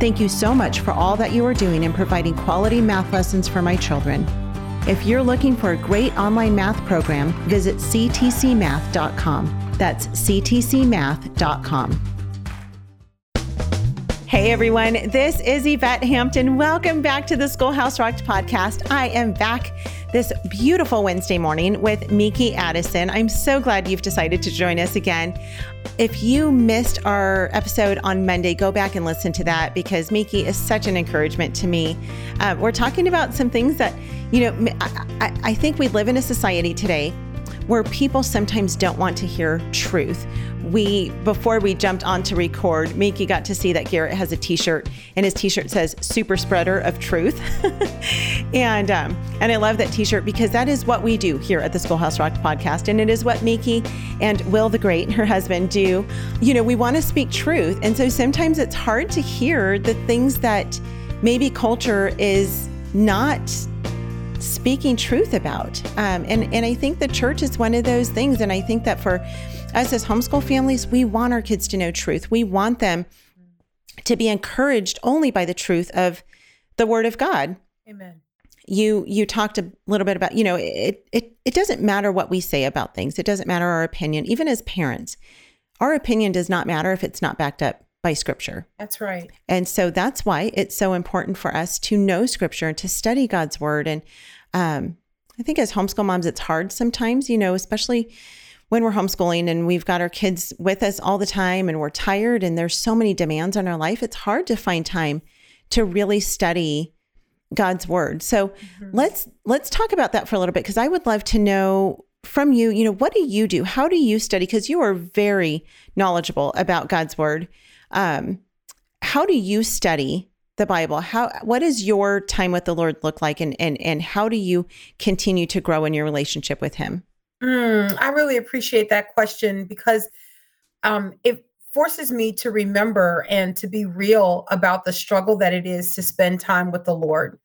Thank you so much for all that you are doing in providing quality math lessons for my children. If you're looking for a great online math program, visit ctcmath.com. That's ctcmath.com. Hey everyone, this is Yvette Hampton. Welcome back to the Schoolhouse Rocked podcast. I am back this beautiful Wednesday morning with Miki Addison. I'm so glad you've decided to join us again. If you missed our episode on Monday, go back and listen to that because Miki is such an encouragement to me. Uh, we're talking about some things that, you know, I, I think we live in a society today where people sometimes don't want to hear truth. We, before we jumped on to record, Miki got to see that Garrett has a t shirt, and his t shirt says Super Spreader of Truth. and, um, and I love that t shirt because that is what we do here at the Schoolhouse Rocked podcast. And it is what Miki and Will the Great, and her husband, do. You know, we want to speak truth. And so sometimes it's hard to hear the things that maybe culture is not speaking truth about. Um, and, and I think the church is one of those things. And I think that for us as homeschool families, we want our kids to know truth. We want them to be encouraged only by the truth of the word of God. Amen. You you talked a little bit about, you know, it it it doesn't matter what we say about things. It doesn't matter our opinion, even as parents. Our opinion does not matter if it's not backed up by scripture. That's right. And so that's why it's so important for us to know scripture and to study God's word. And um, I think as homeschool moms, it's hard sometimes, you know, especially when we're homeschooling and we've got our kids with us all the time and we're tired and there's so many demands on our life. It's hard to find time to really study God's word. So mm-hmm. let's let's talk about that for a little bit because I would love to know from you, you know, what do you do? How do you study? Because you are very knowledgeable about God's word um, how do you study the Bible? How what does your time with the Lord look like, and and and how do you continue to grow in your relationship with Him? Mm, I really appreciate that question because um, it forces me to remember and to be real about the struggle that it is to spend time with the Lord.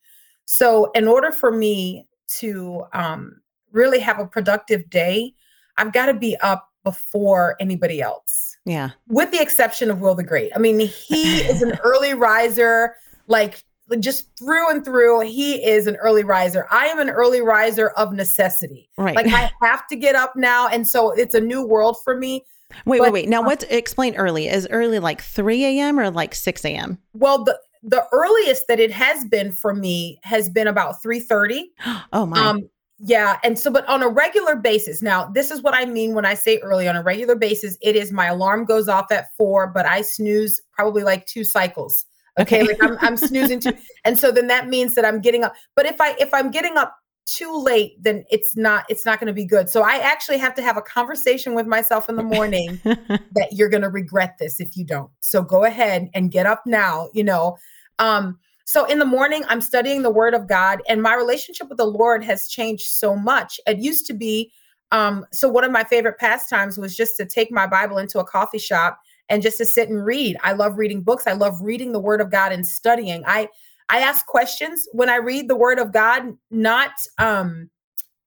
So, in order for me to um, really have a productive day, I've got to be up before anybody else. Yeah. With the exception of Will the Great. I mean, he is an early riser, like just through and through. He is an early riser. I am an early riser of necessity. Right. Like I have to get up now. And so it's a new world for me. Wait, but, wait, wait. Now, um, what's explain early? Is early like 3 a.m. or like 6 a.m.? Well, the the earliest that it has been for me has been about 3 30. Oh my. Um, yeah. And so, but on a regular basis, now this is what I mean when I say early on a regular basis, it is my alarm goes off at four, but I snooze probably like two cycles. Okay. okay. like I'm, I'm snoozing too. And so then that means that I'm getting up. But if I, if I'm getting up too late, then it's not, it's not going to be good. So I actually have to have a conversation with myself in the morning that you're going to regret this if you don't. So go ahead and get up now, you know. Um, so in the morning, I'm studying the Word of God, and my relationship with the Lord has changed so much. It used to be um, so one of my favorite pastimes was just to take my Bible into a coffee shop and just to sit and read. I love reading books. I love reading the Word of God and studying. I I ask questions when I read the Word of God, not um,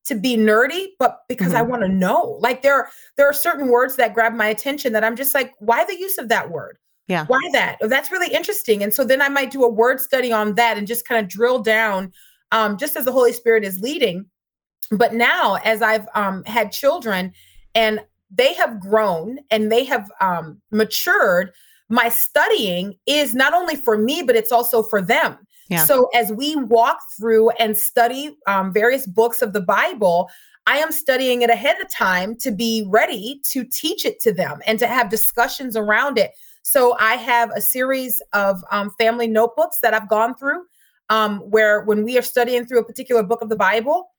to be nerdy, but because mm-hmm. I want to know. Like there, there are certain words that grab my attention that I'm just like, why the use of that word? Yeah. Why that? Oh, that's really interesting. And so then I might do a word study on that and just kind of drill down um, just as the Holy Spirit is leading. But now, as I've um, had children and they have grown and they have um, matured, my studying is not only for me, but it's also for them. Yeah. So as we walk through and study um, various books of the Bible, I am studying it ahead of time to be ready to teach it to them and to have discussions around it. So I have a series of um, family notebooks that I've gone through um, where when we are studying through a particular book of the Bible,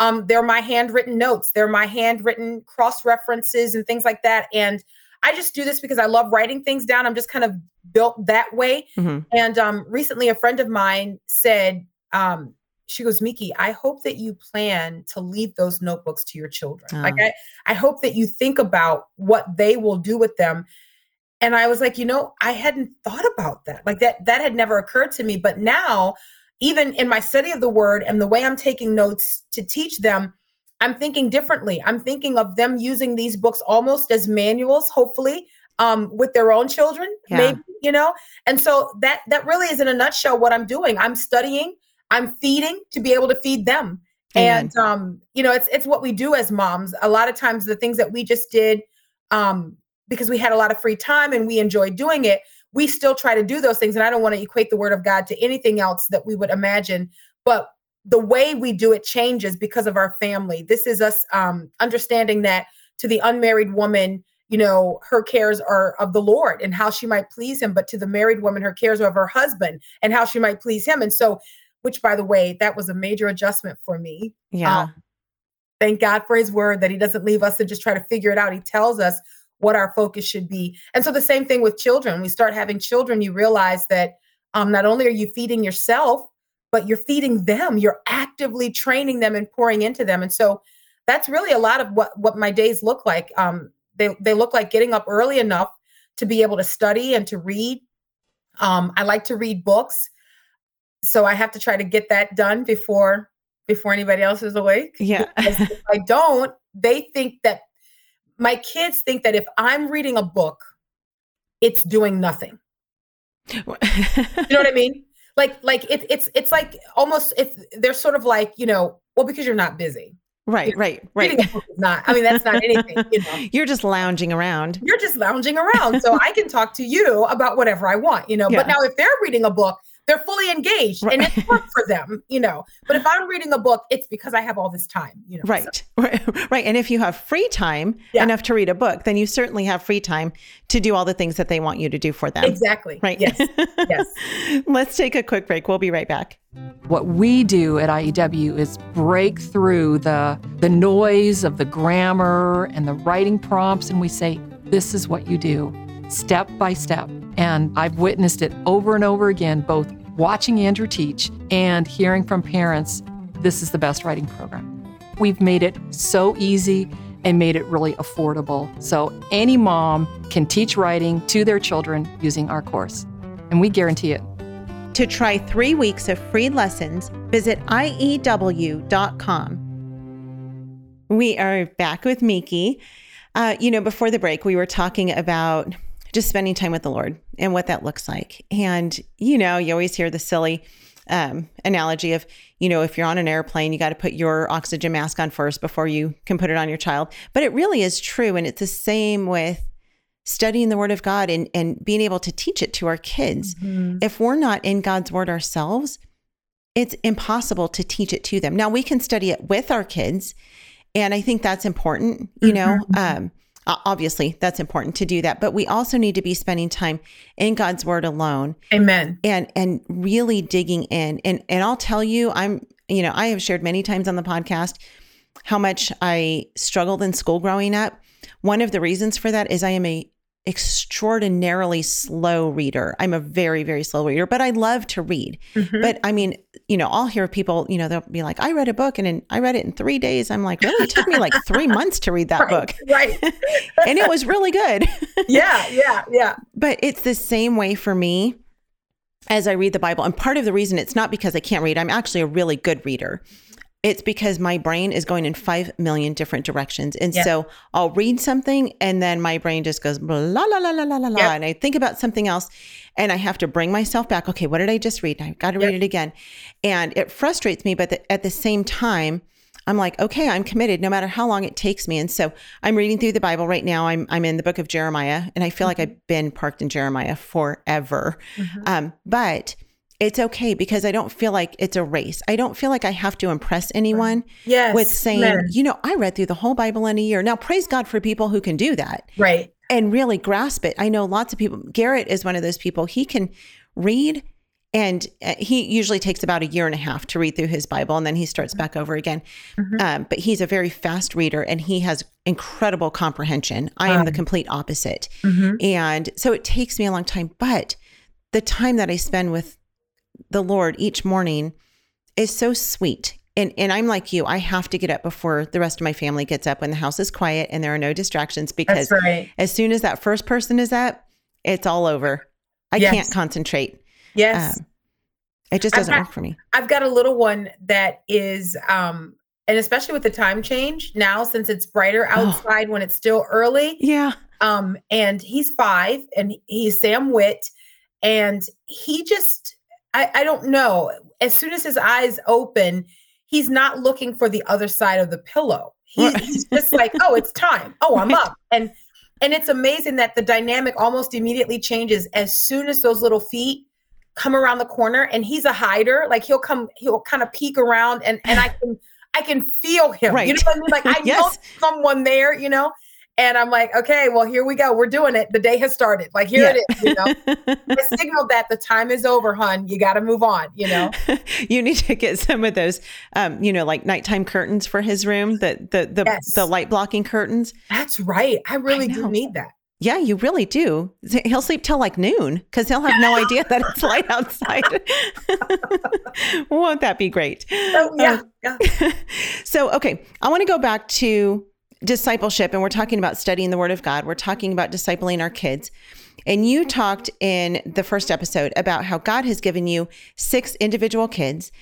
um, they're my handwritten notes, they're my handwritten cross references and things like that. And I just do this because I love writing things down. I'm just kind of built that way. Mm-hmm. And um, recently, a friend of mine said, um, she goes, Miki, I hope that you plan to leave those notebooks to your children. Oh. Like I, I hope that you think about what they will do with them. And I was like, you know, I hadn't thought about that. Like that, that had never occurred to me. But now, even in my study of the word and the way I'm taking notes to teach them, I'm thinking differently. I'm thinking of them using these books almost as manuals, hopefully, um, with their own children, Yeah. maybe, you know? And so that that really is in a nutshell what I'm doing. I'm studying, I'm feeding to be able to feed them. Amen. And um, you know, it's it's what we do as moms. A lot of times the things that we just did um because we had a lot of free time and we enjoyed doing it, we still try to do those things. And I don't want to equate the word of God to anything else that we would imagine, but the way we do it changes because of our family. This is us um, understanding that to the unmarried woman, you know, her cares are of the Lord and how she might please him. But to the married woman, her cares are of her husband and how she might please him. And so, which by the way, that was a major adjustment for me. Yeah. Um, thank God for his word that he doesn't leave us to just try to figure it out. He tells us what our focus should be. And so the same thing with children. We start having children, you realize that um, not only are you feeding yourself, but you're feeding them. You're actively training them and pouring into them. And so that's really a lot of what what my days look like. Um, they they look like getting up early enough to be able to study and to read. Um, I like to read books, so I have to try to get that done before before anybody else is awake. yeah. If I don't, they think that my kids think that if I'm reading a book, it's doing nothing. You know what I mean? Like, like it, it's it's like almost it's they're sort of like you know, well, because you're not busy. right, right, Reading right. a book is not. I mean, that's not anything. You know, You're just lounging around. you're just lounging around, so I can talk to you about whatever I want. You know, Yeah. but now if they're reading a book. They're fully engaged and it's work for them, you know. But if I'm reading a book, it's because I have all this time, you know. Right, right, right. And if you have free time Yeah. enough to read a book, then you certainly have free time to do all the things that they want you to do for them. Exactly. Right. Yes. Yes. Let's take a quick break. We'll be right back. What we do at IEW is break through the the noise of the grammar and the writing prompts and we say this is what you do step by step. And I've witnessed it over and over again both watching Andrew teach and hearing from parents this is the best writing program. We've made it so easy and made it really affordable. So any mom can teach writing to their children using our course. And we guarantee it. To try three weeks of free lessons, visit IEW.com. We are back with Miki. Uh, you know, before the break, we were talking about just spending time with the Lord and what that looks like. And, you know, you always hear the silly um, analogy of, you know, if you're on an airplane, you got to put your oxygen mask on first before you can put it on your child. But it really is true. And it's the same with studying the word of God and, and being able to teach it to our kids. Mhm. If we're not in God's word ourselves, it's impossible to teach it to them. Now we can study it with our kids. And I think that's important, you know. Um, o- obviously, that's important to do that, but we also need to be spending time in God's word alone Amen. and and really digging in. And and I'll tell you, I'm you know I have shared many times on the podcast how much I struggled in school growing up. One of the reasons for that is I am a extraordinarily slow reader. I'm a very very slow reader, but I love to read. Mhm. But I mean, you know, I'll hear people, you know, they'll be like, "I read a book and in, I read it in three days." I'm like, "Really? It took me like three months to read that right, book, Right. and it was really good." yeah. Yeah. Yeah. but it's the same way for me as I read the Bible. And part of the reason it's not because I can't read, I'm actually a really good reader. It's because my brain is going in 5 million different directions. And Yeah. so I'll read something and then my brain just goes blah, la, la, la, la, la, la, la. Yep. And I think about something else and I have to bring myself back. Okay, what did I just read? I've got to Yep. read it again. And it frustrates me. But the, at the same time, I'm like, okay, I'm committed no matter how long it takes me. And so I'm reading through the Bible right now. I'm I'm in the book of Jeremiah, and I feel like I've been parked in Jeremiah forever. Mhm. Um, but it's okay because I don't feel like it's a race. I don't feel like I have to impress anyone Yes. with saying, Amen. you know, I read through the whole Bible in a year. Now, praise God for people who can do that Right. and really grasp it. I know lots of people. Garrett is one of those people. He can read and uh, he usually takes about a year and a half to read through his Bible and then he starts back over again. Mhm. Um, but he's a very fast reader and he has incredible comprehension. I am the complete opposite. Mhm. And so it takes me a long time, but the time that I spend with the Lord each morning is so sweet. And, and I'm like you, I have to get up before the rest of my family gets up when the house is quiet and there are no distractions because right. as soon as that first person is up, it's all over. I Yes. can't concentrate. Yes. Um, it just doesn't got- work for me. I've got a little one that is um and especially with the time change now since it's brighter Oh. outside when it's still early. Yeah. Um and he's 5 and he's Sam Witt and he just I I don't know. As soon as his eyes open, he's not looking for the other side of the pillow. He, he's just like, "Oh, it's time. Oh, I'm up." And and it's amazing that the dynamic almost immediately changes as soon as those little feet come around the corner and he's a hider like he'll come he'll kind of peek around and and i can i can feel him right. you know what i mean like i know someone there you know and i'm like okay well here we go we're doing it the day has started like here it is you know i signaled that the time is over hun you got to move on you know you need to get some of those, um, you know, like nighttime curtains for his room, the the the, Yes. the light blocking curtains. that's right i really know. do need that Yeah, you really do. He'll sleep till like noon because he'll have no idea that it's light outside. Won't that be great? oh yeah, yeah. So, okay, I want to go back to discipleship, and we're talking about studying the Word of God. We're talking about discipling our kids. And you talked in the first episode about how God has given you six individual kids.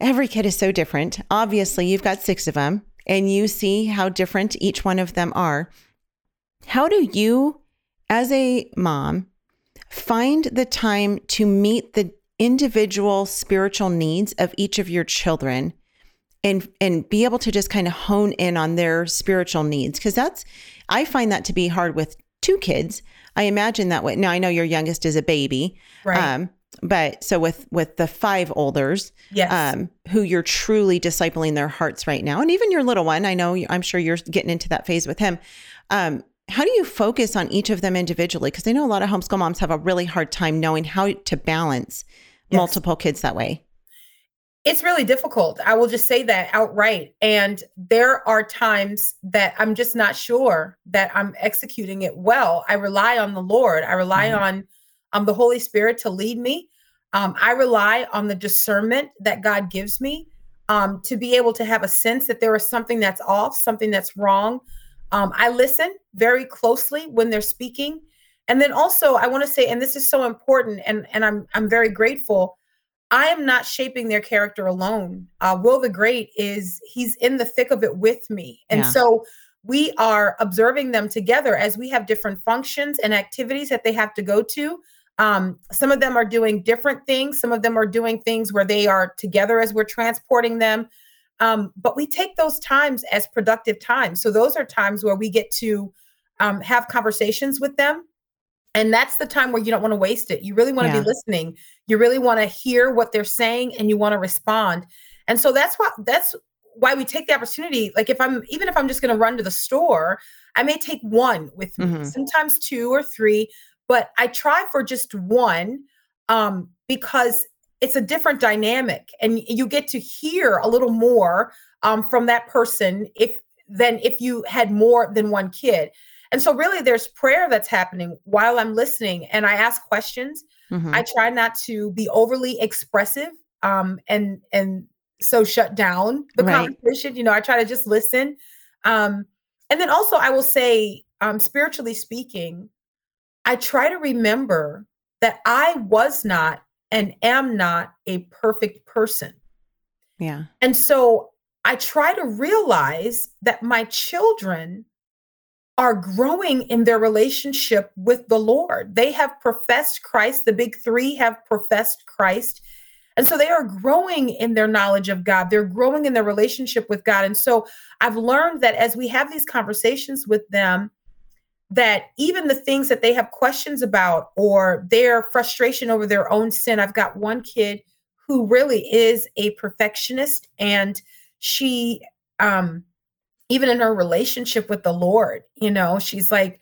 Every kid is so different. Obviously, you've got six of them, and you see how different each one of them are. How do you, as a mom, find the time to meet the individual spiritual needs of each of your children and and be able to just kind of hone in on their spiritual needs because that's I find that to be hard with two kids. I imagine that way. Now I know your youngest is a baby, right um, but so with with the five olders, yes um, who you're truly discipling their hearts right now, and even your little one, I know I'm sure you're getting into that phase with him. Um, how do you focus on each of them individually? Because I know a lot of homeschool moms have a really hard time knowing how to balance Yes. multiple kids that way. It's really difficult. I will just say that outright. And there are times that I'm just not sure that I'm executing it well. I rely on the Lord. I rely Mhm. on um, the Holy Spirit to lead me. Um, I rely on the discernment that God gives me um, to be able to have a sense that there is something that's off, something that's wrong. Um, I listen very closely when they're speaking. And then also I want to say, and this is so important, and, and I'm I'm very grateful. I am not shaping their character alone. Uh, Will the Great is he's in the thick of it with me, and Yeah. so we are observing them together as we have different functions and activities that they have to go to. Um, some of them are doing different things. Some of them are doing things where they are together as we're transporting them. Um, but we take those times as productive times. So those are times where we get to um, have conversations with them. And that's the time where you don't want to waste it. You really want to Yeah. be listening. You really want to hear what they're saying and you want to respond. And so that's why that's why we take the opportunity. Like if I'm even if I'm just going to run to the store, I may take one with me, Mhm. sometimes two or three, but I try for just one um, because it's a different dynamic and you get to hear a little more um, from that person if than if you had more than one kid. And so really there's prayer that's happening while I'm listening and I ask questions. Mhm. I try not to be overly expressive um, and and so shut down the Right. conversation. You know, I try to just listen. Um, and then also I will say, um, spiritually speaking, I try to remember that I was not and am not a perfect person. yeah. And so I try to realize that my children are growing in their relationship with the Lord. They have professed Christ. The big three have professed Christ. And so they are growing in their knowledge of God. They're growing in their relationship with God. And so I've learned that as we have these conversations with them, that even the things that they have questions about or their frustration over their own sin, I've got one kid who really is a perfectionist and she um even in her relationship with the lord you know she's like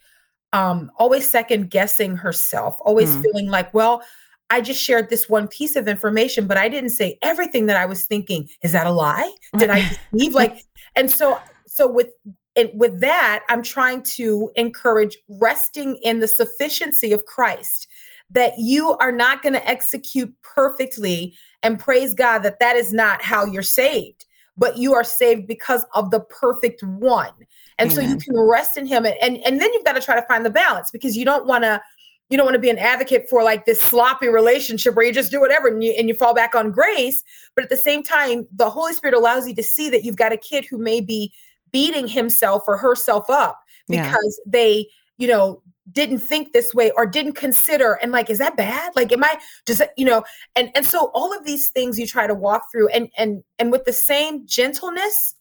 um always second guessing herself always Hmm. feeling like well i just shared this one piece of information but i didn't say everything that i was thinking. Is that a lie? Did i deceive like and so so with and with that i'm trying to encourage resting in the sufficiency of christ that you are not going to execute perfectly and praise God that that is not how you're saved, but you are saved because of the perfect one. And Amen. so you can rest in him and, and and then you've got to try to find the balance because you don't want to you don't want to be an advocate for like this sloppy relationship where you just do whatever and you, and you fall back on grace but at the same time the holy spirit allows you to see that you've got a kid who may be beating himself or herself up because yeah. they you know didn't think this way or didn't consider and like is that bad like am i does it you know and and so all of these things you try to walk through and and and with the same gentleness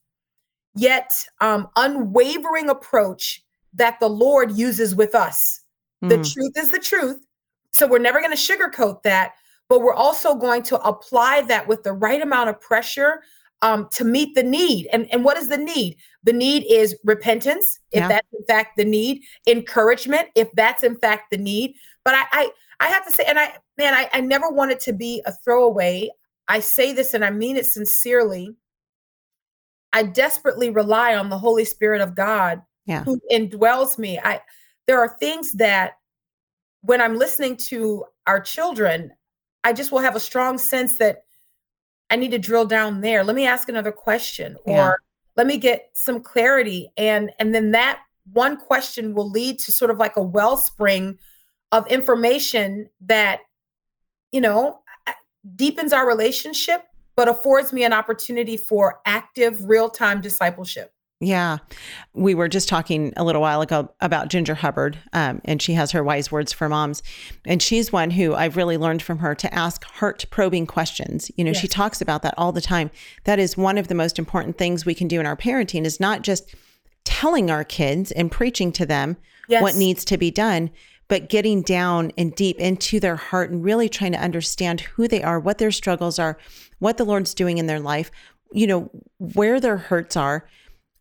yet um unwavering approach that the lord uses with us mm. the truth is the truth so we're never going to sugarcoat that but we're also going to apply that with the right amount of pressure um, to meet the need. And, and what is the need? The need is repentance, if yeah. that's in fact the need, encouragement, if that's in fact the need. But I, I, I have to say, and I, man, I, I never want it to be a throwaway. I say this and I mean it sincerely. I desperately rely on the Holy Spirit of God yeah. who indwells me. I, there are things that when I'm listening to our children, I just will have a strong sense that I need to drill down there. Let me ask another question yeah. or let me get some clarity and and then that one question will lead to sort of like a wellspring of information that you know deepens our relationship but affords me an opportunity for active real-time discipleship. Yeah. We were just talking a little while ago about Ginger Hubbard, um, and she has her wise words for moms. And she's one who I've really learned from her to ask heart probing questions. You know, yes. she talks about that all the time. That is one of the most important things we can do in our parenting is not just telling our kids and preaching to them yes. what needs to be done, but getting down and deep into their heart and really trying to understand who they are, what their struggles are, what the Lord's doing in their life, you know, where their hurts are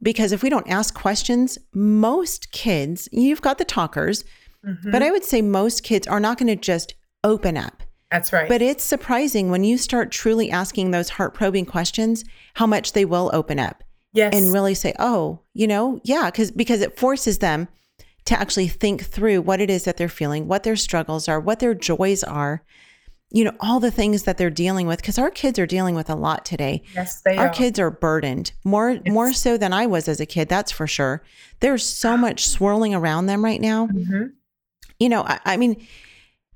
because if we don't ask questions, most kids, you've got the talkers, mm-hmm. but I would say most kids are not going to just open up. That's right. But it's surprising when you start truly asking those heart probing questions, how much they will open up. Yes. And really say, oh, you know, yeah, because because it forces them to actually think through what it is that they're feeling, what their struggles are, what their joys are you know all the things that they're dealing with because our kids are dealing with a lot today yes they are. our are. kids are burdened more yes. more so than i was as a kid that's for sure there's so much swirling around them right now mm-hmm. you know I, I, mean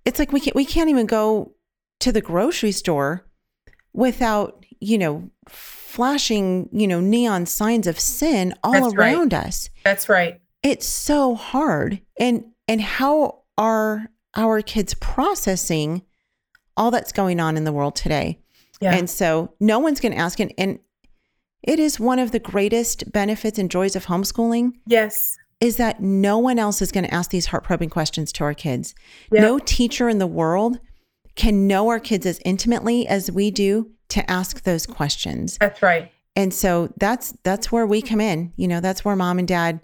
it's like we can't we can't even go to the grocery store without you know flashing you know neon signs of sin all that's around right. us that's right it's so hard and and how are our kids processing all that's going on in the world today. Yeah. And so no one's going to ask. And, and it is one of the greatest benefits and joys of homeschooling. Yes. Is that no one else is going to ask these heart probing questions to our kids. Yep. No teacher in the world can know our kids as intimately as we do to ask those questions. That's right. And so that's that's where we come in. You know, that's where mom and dad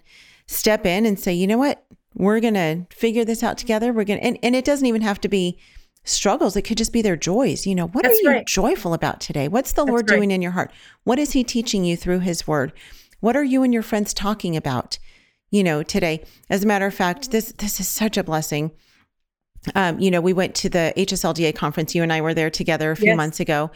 step in and say, you know what, we're gonna figure this out together. We're gonna and, and it doesn't even have to be struggles. It could just be their joys. You know, what That's are you right. joyful about today? What's the That's Lord right. doing in your heart? What is He teaching you through His Word? What are you and your friends talking about? You know, today. As a matter of fact, this this is such a blessing. Um, you know, we went to the HSLDA conference. You and I were there together a few yes. months ago,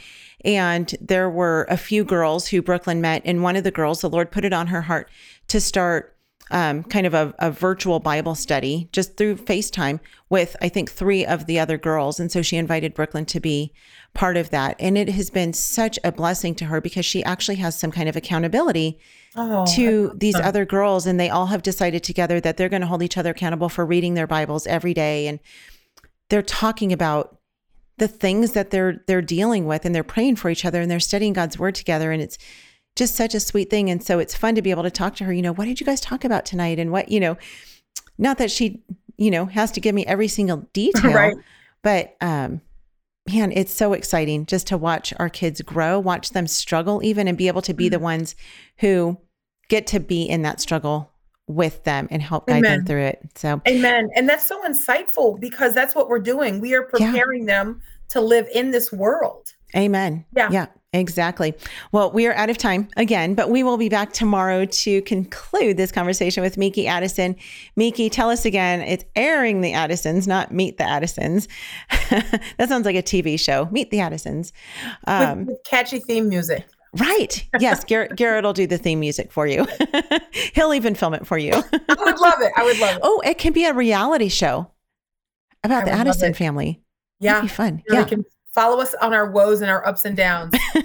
and there were a few girls who Brooklyn met, and one of the girls, the Lord put it on her heart to start um, kind of a, a, virtual Bible study just through FaceTime with, I think, three of the other girls. And so she invited Brooklyn to be part of that. And it has been such a blessing to her because she actually has some kind of accountability oh, to these other girls. And they all have decided together that they're going to hold each other accountable for reading their Bibles every day. And they're talking about the things that they're they're dealing with and they're praying for each other and they're studying God's word together and it's just such a sweet thing. And so it's fun to be able to talk to her, you know, what did you guys talk about tonight? And what, you know, not that she, you know, has to give me every single detail, right. but, um, man, it's so exciting just to watch our kids grow, watch them struggle even and be able to be mm-hmm. the ones who get to be in that struggle with them and help guide Amen. them through it. So, Amen. And that's so insightful because that's what we're doing. We are preparing yeah. them to live in this world. Amen. Yeah. Yeah. Exactly. Well, we are out of time again, but we will be back tomorrow to conclude this conversation with Miki Addison. Miki, tell us again, it's airing the Addisons, not Meet the Addisons. that sounds like a TV show. Meet the Addisons. Um, with, with catchy theme music. Right. Yes. Garrett, Garrett will do the theme music for you. He'll even film it for you. I would love it. I would love it. Oh, it can be a reality show about I the Addison family. Yeah. That'd be fun. yeah. can follow us on our woes and our ups and downs.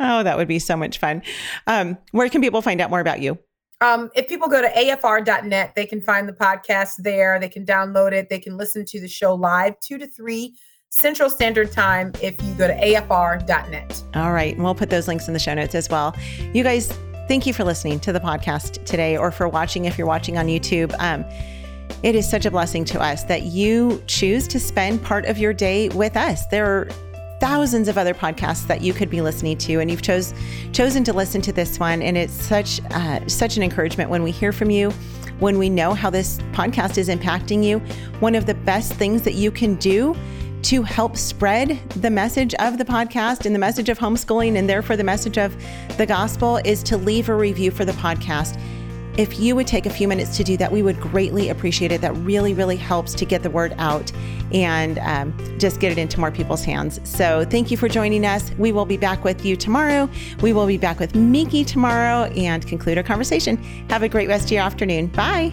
oh, that would be so much fun. Um, where can people find out more about you? Um, if people go to afr.net, they can find the podcast there. They can download it. They can listen to the show live, two to three Central Standard Time if you go to afr.net. All right. And we'll put those links in the show notes as well. You guys, thank you for listening to the podcast today or for watching if you're watching on YouTube. Um, it is such a blessing to us that you choose to spend part of your day with us. There are thousands of other podcasts that you could be listening to, and you've chose chosen to listen to this one. And it's such uh, such an encouragement when we hear from you, when we know how this podcast is impacting you. One of the best things that you can do to help spread the message of the podcast and the message of homeschooling, and therefore the message of the gospel, is to leave a review for the podcast. If you would take a few minutes to do that, we would greatly appreciate it. That really, really helps to get the word out and um, just get it into more people's hands. So, thank you for joining us. We will be back with you tomorrow. We will be back with Miki tomorrow and conclude our conversation. Have a great rest of your afternoon. Bye.